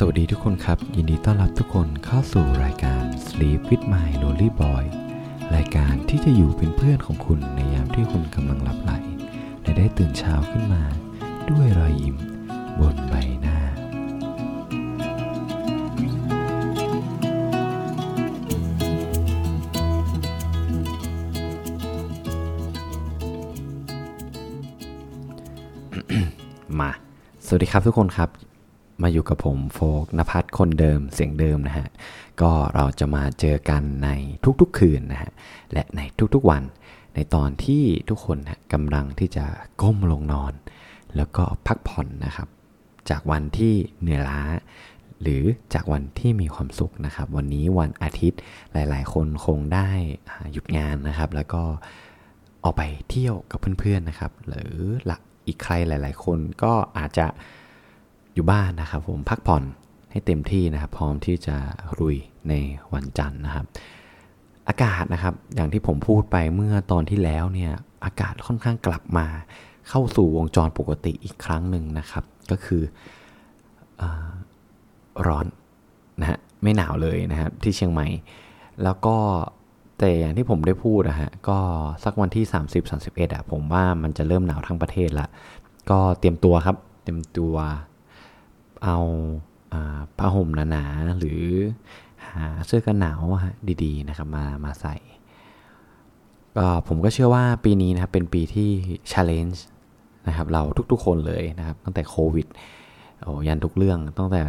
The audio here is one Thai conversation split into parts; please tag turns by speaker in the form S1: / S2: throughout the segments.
S1: สวัสดีทุกคนครับ ยินดีต้อนรับทุกคนเข้าสู่รายการ Sleep with My Lonely Boy รายการที่จะอยู่เป็นเพื่อนของคุณในยามที่คุณกำลังหลับไหล และได้ตื่นเช้าขึ้นมา ด้วยรอยยิ้มบนใบหน้า มา สวัสดีครับทุกคนครับ มาอยู่กับผมโฟกนภัทรคนเดิมเสียงเดิมนะฮะ ก็เราจะมาเจอกันในทุกๆคืนนะฮะ และในทุกๆวัน ในตอนที่ทุกคนนะกำลังที่จะก้มลงนอน แล้วก็พักผ่อนนะครับ จากวันที่เหนื่อยล้า หรือจากวันที่มีความสุขนะครับ วันนี้วันอาทิตย์หลาย ๆ คนคงได้หยุดงานนะครับ แล้วก็ออกไปเที่ยวกับเพื่อนๆนะครับ หรือละอีกใครหลาย ๆ คนก็อาจจะ อยู่บ้านนะครับ ผมพักผ่อนให้เต็มที่นะครับ พร้อมที่จะรุยในวันจันทร์นะครับ อากาศนะครับ อย่างที่ผมพูดไปเมื่อตอนที่แล้วเนี่ยอากาศค่อนข้างกลับมา เข้าสู่วงจรปกติอีกครั้งหนึ่งนะครับ ก็คืออร้อนนะฮะไม่หนาวเลยนะครับที่เชียงใหม่ แล้วก็แต่อย่างที่ผมได้พูดนะฮะก็สักวันที่ 30-31อะผมว่ามันจะเริ่มหนาวทั้งประเทศละก็เตรียมตัวครับ เตรียมตัว เอาผ้าห่มหนาๆหรือหาเสื้อกันหนาวฮะดีๆนะครับมามาใส่ก็ผมก็เชื่อว่าปีนี้นะครับเป็นปีที่ challenge นะครับเราทุกๆคนเลยนะครับตั้งแต่โควิดโอ้ยันทุกเรื่องตั้งแต่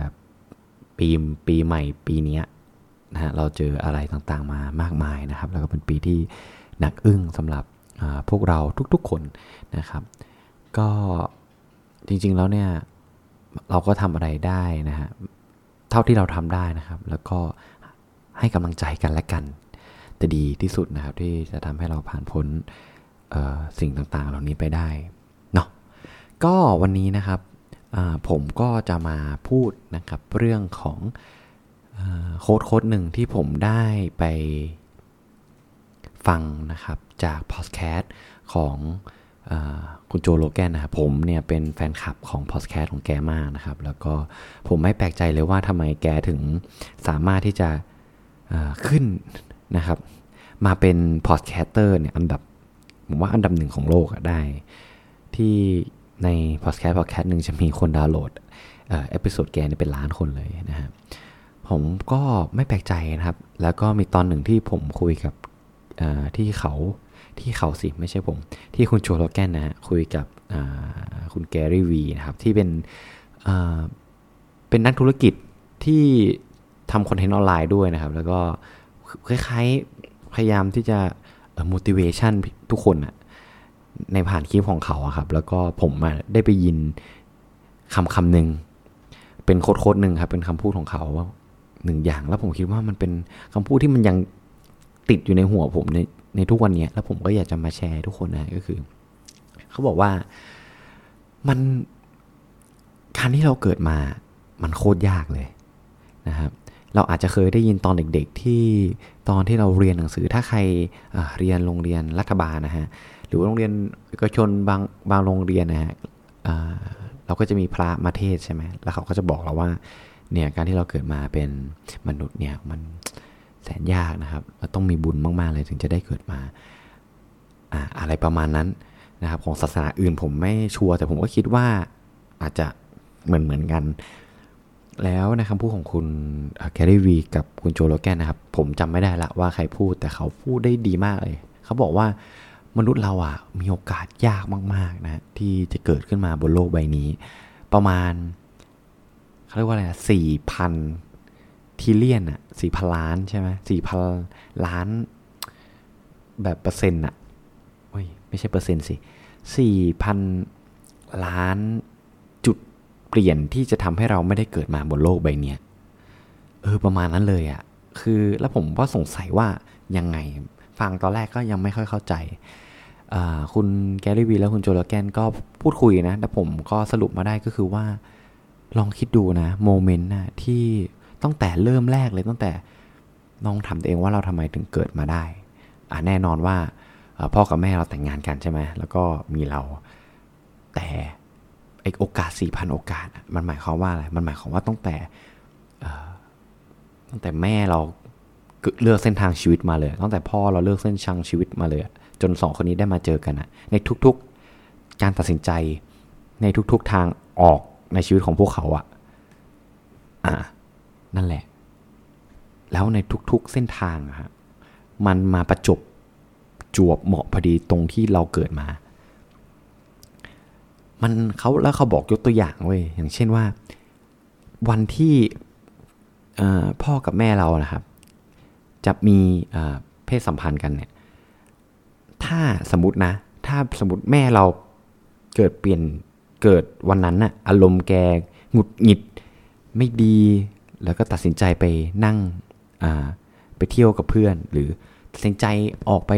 S1: ปีปีใหม่ปีนี้นะฮะเราเจออะไรต่างๆมามากมายนะครับ แล้วก็เป็นปีที่หนักอึ้งสำหรับพวกเราทุกๆคนนะครับ ก็จริงๆแล้วเนี่ย เราก็ทำอะไรได้นะฮะเท่าที่เราทำได้นะครับ แล้วก็ให้กำลังใจกันและกันจะดีที่สุดนะครับ ที่จะทำให้เราผ่านพ้นสิ่งต่างๆ เหล่านี้ไปได้เนาะก็วันนี้นะครับผมก็จะมาพูดนะครับเรื่องของ quote quote หนึ่งที่ผมได้ไปฟังนะครับจากพอดแคสต์ของ คุณ Joe Rogan นะครับผมเนี่ยเป็นแฟนคลับของพอดแคสต์ของแกมากนะครับ แล้วก็ผมไม่แปลกใจเลยว่าทำไมแกถึงสามารถที่จะขึ้นนะครับ มาเป็น podcaster เนี่ยอันดับผมว่าอันดับหนึ่งของโลกได้ ที่ในพอดแคสต์พอดแคสต์หนึ่งจะมีคนดาวน์โหลด episode แกเนี่ยเป็นล้านคนเลยนะฮะผมก็ไม่แปลกใจนะครับ แล้วก็มีตอนหนึ่งที่ผมคุยกับที่เขา ที่เขาสิไม่ใช่ผม ที่คุณ Joe Rogan นะฮะคุยกับคุณ Gary Vee นะครับ ที่เป็นเป็นนักธุรกิจที่ทำคอนเทนต์ออนไลน์ด้วยนะครับ แล้วก็คล้ายๆพยายามที่จะ motivation ทุกคนอะในผ่านคลิปของเขาอะครับ แล้วก็ผมได้ไปยินคำคำหนึ่งเป็นโค้ดโค้ดหนึ่งครับ เป็นคำพูดของเขาหนึ่งอย่างแล้วผมคิดว่ามันเป็นคำพูดที่มันยังติดอยู่ในหัวผมใน ในทุกวันนี้แล้วผมก็อยากจะมาแชร์ทุกคนนะก็คือ เขาบอกว่ามันการที่เราเกิดมามันโคตรยากเลยนะครับ เราอาจจะเคยได้ยินตอนเด็ก ๆ ที่ตอนที่เราเรียนหนังสือถ้าใครเรียนโรงเรียนรัฐบาลนะฮะหรือว่าโรงเรียนเอกชนบางบางโรงเรียนนะฮะเราก็จะมีพระมาเทศใช่ไหมแล้วเขาก็จะบอกเราว่าเนี่ยการที่เราเกิดมาเป็นมนุษย์เนี่ยมัน แสนยากนะครับเราต้องมีบุญมากๆเลยถึงจะได้เกิดมาอ่าอะไรประมาณนั้นนะครับ ของศาสนาอื่นผมไม่ชัวร์แต่ผมก็คิดว่าอาจจะเหมือนเหมือนๆกัน แล้วในคำพูดของคุณแคร์รีวีกับคุณโจโลแกนนะครับ ผมจำไม่ได้ละว่าใครพูดแต่เขาพูดได้ดีมากเลย เขาบอกว่ามนุษย์เราอะมีโอกาสยากมาก ๆ นะ ที่จะเกิดขึ้นมาบนโลกใบนี้ ประมาณเขาเรียกว่าอะไรสี่พัน ทิเลียนอะสี่พันล้านใช่ไหมสี่พันล้าน แบบเปอร์เซ็นต์อะโอ้ยไม่ใช่เปอร์เซ็นต์สิสี่พันล้านจุดเปลี่ยนที่จะทำให้เราไม่ได้เกิดมาบนโลกใบเนี้ยเออประมาณนั้นเลยอะ่ะคือแล้วผมก็สงสัยว่ายังไง ฟังตอนแรกก็ยังไม่ค่อยเข้าใจ คุณแกรี่วีและคุณโจโลแกนก็พูดคุยนะ แต่ผมก็สรุปมาได้ก็คือว่า ลองคิดดูนะ โมเมนต์นะที่ ตั้งแต่เริ่มแรกเลยตั้งแต่ลองถามตัวเองว่าเราทำไมถึงเกิดมาได้อ่าแน่นอนว่าพ่อกับแม่เราแต่งงานกันใช่ไหมแล้วก็มีเราแต่ไอโอกาส4,000โอกาส มันหมายความว่าอะไรมันหมายความว่าตั้งแต่ตั้งแต่แม่เราเลือกเส้นทางชีวิตมาเลย ตั้งแต่พ่อเราเลือกเส้นทางชีวิตมาเลย จนสองคนนี้ได้มาเจอกันอะในทุกๆการตัดสินใจในทุกๆทางออกในชีวิตของพวกเขาอะอะ นั่นแหละ แล้วในทุกๆเส้นทางอะฮะมันมาประจบจวบเหมาะพอดีตรงที่เราเกิดมา มันเขาแล้วเขาบอกยกตัวอย่างเว้ยอย่างเช่นว่า วันที่พ่อกับแม่เรานะครับ จะมีเพศสัมพันธ์กันเนี่ย ถ้าสมมตินะ ถ้าสมมติแม่เราเกิดเปลี่ยนเกิดวันนั้นน่ะอารมณ์แกหงุดหงิด ไม่ดี แล้วก็ตัดสินใจไปนั่งไปเที่ยวกับเพื่อน หรือตัดสินใจออกไป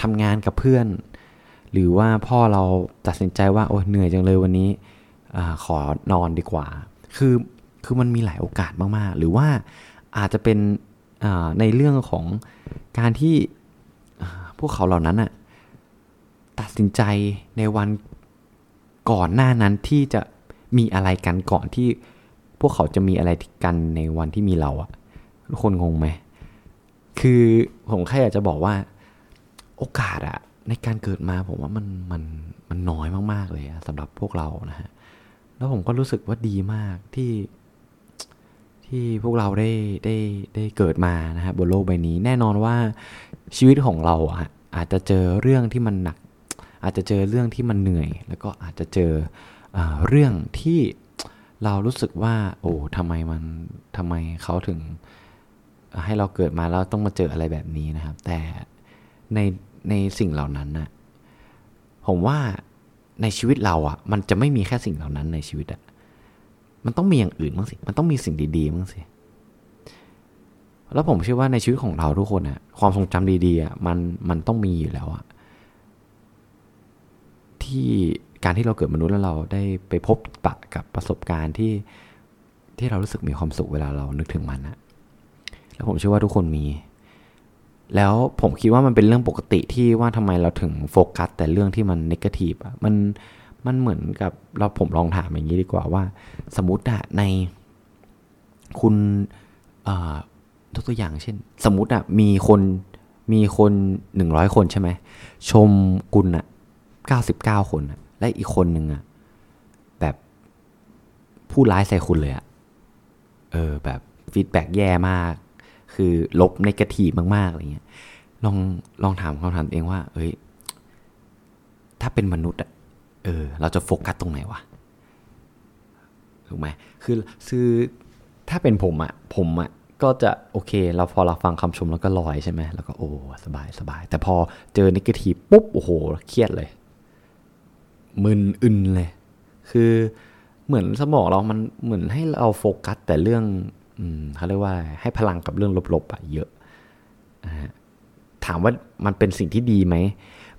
S1: ทำงานกับเพื่อน หรือว่าพ่อเราตัดสินใจว่าโอ้เหนื่อยจังเลยวันนี้อขอนอนดีกว่า คือคือมันมีหลายโอกาสมากๆ หรือว่าอาจจะเป็นในเรื่องของการที่พวกเขาเหล่านั้นอะตัดสินใจในวันก่อนหน้านั้นที่จะมีอะไรกันก่อนที่ พวกเขาจะมีอะไรกันในวันที่มีเราอะทุกคนงงไหม คือผมแค่อยากจะบอกว่า โอกาสอะในการเกิดมาผมว่ามันมันมันน้อยมาก ๆ เลยสำหรับพวกเรานะฮะ แล้วผมก็รู้สึกว่าดีมากที่ ที่พวกเราได้ได้ได้เกิดมานะฮะบนโลกใบนี้ แน่นอนว่าชีวิตของเราอะอาจจะเจอเรื่องที่มันหนัก อาจจะเจอเรื่องที่มันเหนื่อย แล้วก็อาจจะเจออเรื่องที่ เรารู้สึกว่า โอ้ทำไมมันทำไมเขาถึง ให้เราเกิดมาแล้วต้องมาเจออะไรแบบนี้นะครับ แต่ในในสิ่งเหล่านั้นนะผมว่าในชีวิตเราอะ่ะ มันจะไม่มีแค่สิ่งเหล่านั้นในชีวิตอะมันต้องมีอย่างอื่นบ้างสิ มันต้องมีสิ่งดีๆบ้างสิ แล้วผมเชื่อว่าในชีวิตของเราทุกคนอะความทรงจำดีๆอะมันมันต้องมีอยู่แล้วอะที่ การที่เราเกิดมนุษย์แล้วเราได้ไปพบปะกับประสบการณ์ที่ที่เรารู้สึกมีความสุขเวลาเรานึกถึงมันนะแล้วผมเชื่อว่าทุกคนมี แล้วผมคิดว่ามันเป็นเรื่องปกติที่ว่าทำไมเราถึงโฟกัส แต่เรื่องที่มันนิเกทีฟอะมันมันเหมือนกับเราผมลองถามอย่างนี้ดีกว่าว่า สมมติอะในคุณทุกตัวอย่างเช่น สมมติอะมีคนมีคนหนึ่งร้อยคนใช่ไหมชมคุณอะเก้าสิบเก้าคนอะ และอีกคนหนึ่งอะแบบผู้ร้ายใส่คุณเลยอะเออแบบฟีดแบ็กแย่มาก คือลบในกระถีมากๆอะไรเงี้ยลองลองถามคำถามเองว่า เอ้ย ถ้าเป็นมนุษย์อะเออ เราจะโฟกัสตรงไหนวะถูกไหมคือคือถ้าเป็นผมอะผมอะก็จะโอเค เราพอเราฟังคำชมแล้วก็ลอยใช่ไหมแล้วก็โอ้สบายสบาย แต่พอเจอนิเกทีปุ๊บ โอ้โห เครียดเลย มึนอึนเลย คือเหมือนสมองเรามันเหมือนให้เราโฟกัส แต่เรื่องอเขาเรียกว่าให้พลังกับเรื่องลบๆอะเยอะ ถามว่ามันเป็นสิ่งที่ดีไหม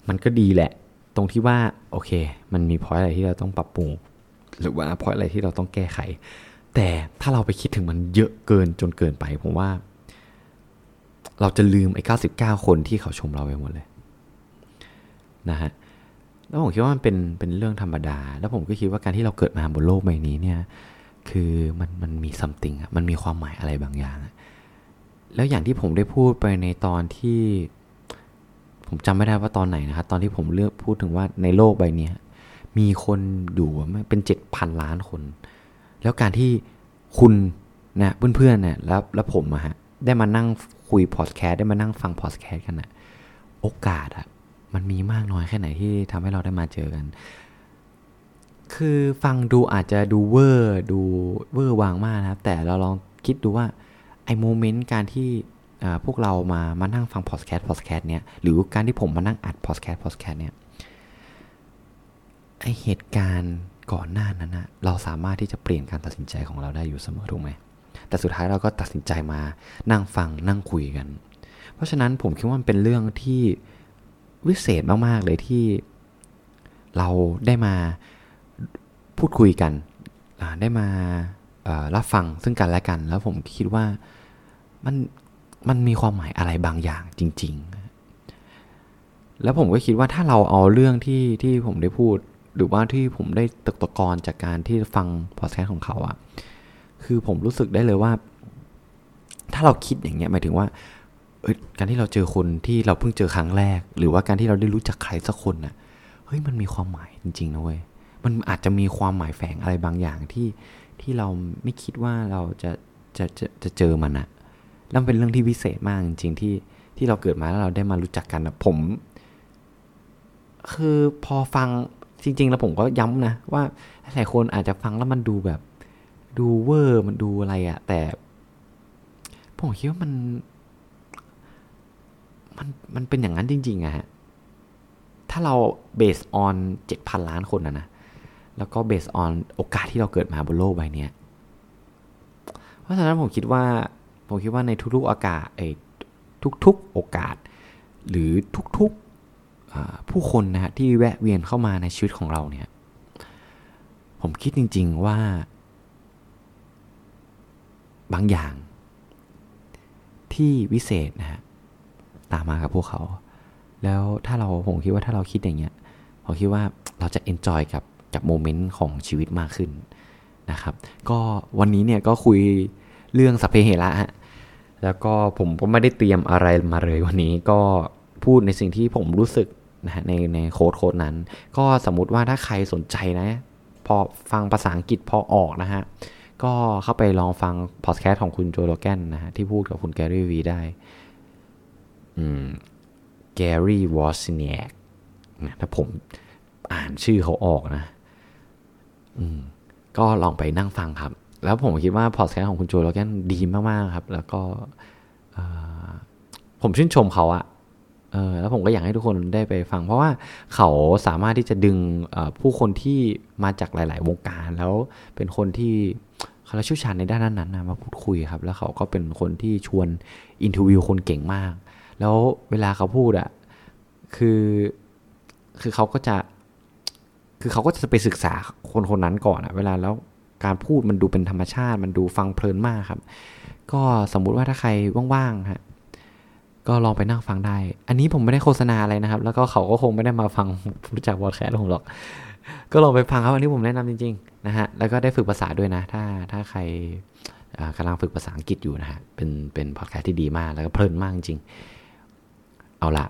S1: มันก็ดีแหละ ตรงที่ว่าโอเค มันมีพอยอะไรที่เราต้องปรับปรุง หรือว่าพอยอะไรที่เราต้องแก้ไข แต่ถ้าเราไปคิดถึงมันเยอะเกินจนเกินไป ผมว่า เราจะลืมไอ้เก้าสิบเก้าคนที่เขาชมเราไปหมดเลย นะฮะ แล้วผมคิดว่ามันเป็นเป็นเรื่องธรรมดา แล้วผมก็คิดว่าการที่เราเกิดมาบนโลกใบนี้เนี่ย คือมันมันมีซัมติงอะมันมีความหมายอะไรบางอย่าง แล้วอย่างที่ผมได้พูดไปในตอนที่ ผมจำไม่ได้ว่าตอนไหนนะครับ ตอนที่ผมเลือกพูดถึงว่าในโลกใบนี้มีคนอยู่เป็นเจ็ดพันล้านคน แล้วการที่คุณนะเพื่อนๆเนี่ยแล้วแล้วผมอะฮะได้มานั่งคุยพอดแคสต์ได้มานั่งฟังพอดแคสต์กันอะโอกาสอะ มันมีมากน้อยแค่ไหนที่ทำให้เราได้มาเจอกัน คือฟังดูอาจจะดูเวอร์ดูเวอร์วังมากนะครับ แต่เราลองคิดดูว่าไอ้ moment การที่พวกเรามามานั่งฟังพอดแคสต์พอดแคสต์เนี่ยหรือการที่ผมมานั่งอัดพอดแคสต์พอดแคสต์เนี่ยไอ้เหตุการณ์ก่อนหน้านั้นนะเราสามารถที่จะเปลี่ยนการตัดสินใจของเราได้อยู่เสมอถูกไหมแต่สุดท้ายเราก็ตัดสินใจมานั่งฟังนั่งคุยกัน เพราะฉะนั้นผมคิดว่ามันเป็นเรื่องที่ วิเศษมาก ๆ เลยที่เราได้มาพูดคุยกันได้มารับฟังซึ่งกันและกัน แล้วผมคิดว่ามันมันมีความหมายอะไรบางอย่างจริง ๆ แล้วผมก็คิดว่าถ้าเราเอาเรื่องที่ที่ผมได้พูด หรือว่าที่ผมได้ตกตะกอนจากการที่ฟังพอดแคสต์ของเขาอะคือผมรู้สึกได้เลยว่า ถ้าเราคิดอย่างเงี้ยหมายถึงว่า การที่เราเจอคนที่เราเพิ่งเจอครั้งแรก หรือว่าการที่เราได้รู้จักใครสักคนน่ะเฮ้ยมันมีความหมายจริงๆนะเว้ยมันอาจจะมีความหมายแฝงอะไรบางอย่างที่ที่เราไม่คิดว่าเราจะจะจะจะเจอมันอะแล้วมันเป็นเรื่องที่พิเศษมากจริงๆที่ที่เราเกิดมาแล้วเราได้มารู้จักกันนะผม คือพอฟังจริง ๆ แล้วผมก็ย้ำนะว่าหลายคนอาจจะฟังแล้วมันดูแบบ ดูเวอร์มันดูอะไรอะแต่ผมคิดว่ามัน มันมันเป็นอย่างนั้นจริง ๆอะฮะ ถ้าเราเบสออนเจ็ดพันล้านคนนะนะ แล้วก็เบสออนโอกาสที่เราเกิดมาบนโลกใบนี้เพราะฉะนั้นผมคิดว่า ผมคิดว่าในทุกๆโอกาสไอ้ทุกๆโอกาส หรือทุกๆผู้คนนะฮะที่แวะเวียนเข้ามาในชีวิตของเราเนี่ย ผมคิดจริง ๆว่า บางอย่างที่วิเศษนะฮะ ตามมากับพวกเขา แล้วถ้าเราผมคิดว่าถ้าเราคิดอย่างเงี้ยผมคิดว่าเราจะ enjoy กับกับ moment ของชีวิตมากขึ้นนะครับ ก็วันนี้เนี่ยก็คุยเรื่องสัพเพเหระฮะแล้วก็ผมก็ไม่ได้เตรียมอะไรมาเลยวันนี้ก็พูดในสิ่งที่ผมรู้สึกนะฮะในใน quote quote นั้น ก็สมมุติว่าถ้าใครสนใจนะ พอฟังภาษาอังกฤษพอออกนะฮะ ก็เข้าไปลองฟังพอดแคสต์ของคุณ Joe Rogan นะฮะ ที่พูดกับคุณ Gary Vee ได้ Gary Vaynerchuk นะถ้าผมอ่านชื่อเขาออกนะก็ลองไปนั่งฟังครับ แล้วผมคิดว่าพอดแคสต์ของคุณ Joe Rogan ดีมากๆครับ แล้วก็ผมชื่นชมเขาอะเออแล้วผมก็อยากให้ทุกคนได้ไปฟัง เพราะว่าเขาสามารถที่จะดึงผู้คนที่มาจากหลาย ๆ วงการ แล้วเป็นคนที่เขาเชี่ยวชาญในด้านนั้นนะมาพูดคุยครับ แล้วเขาก็เป็นคนที่ชวนอินทวิวคนเก่งมาก แล้วเวลาเขาพูดอะคือคือเขาก็จะ คือเขาก็จะไปศึกษาคนคนนั้นก่อนอะเวลาแล้วการพูดมันดูเป็นธรรมชาติ มันดูฟังเพลินมากครับ ก็สมมุติว่าถ้าใครว่างๆฮะก็ลองไปนั่งฟังได้ อันนี้ผมไม่ได้โฆษณาอะไรนะครับ แล้วก็เขาก็คงไม่ได้มาฟังรู้จักวอดแคสต์ผมหรอก ก็ลองไปฟังครับ อันนี้ผมแนะนำจริงๆนะฮะ แล้วก็ได้ฝึกภาษาด้วยนะ ถ้าถ้าใครกำลังฝึกภาษาอังกฤษอยู่นะฮะ เป็นเป็นพอดแคสต์ที่ดีมาก แล้วก็เพลินมากจริง เอาละ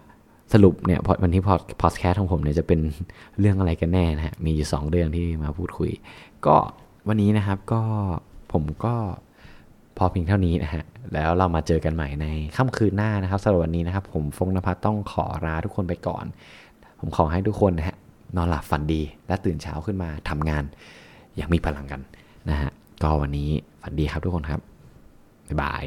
S1: สรุปเนี่ยวันที่พอดพอดแคสต์ของผมเนี่ยจะเป็นเรื่องอะไรกันแน่นะฮะมีอยู่สองเรื่องที่มาพูดคุย ก็วันนี้นะครับก็ผมก็พอเพียงเท่านี้นะฮะแล้วเรามาเจอกันใหม่ในค่ำคืนหน้านะครับสำหรับวันนี้นะครับ ผมฟงนภัทรต้องขอลาทุกคนไปก่อน ผมขอให้ทุกคนนะฮะนอนหลับฝันดี และตื่นเช้าขึ้นมาทำงานอย่างมีพลังกันนะฮะก็วันนี้ฝันดีครับทุกคนครับบ๊ายบาย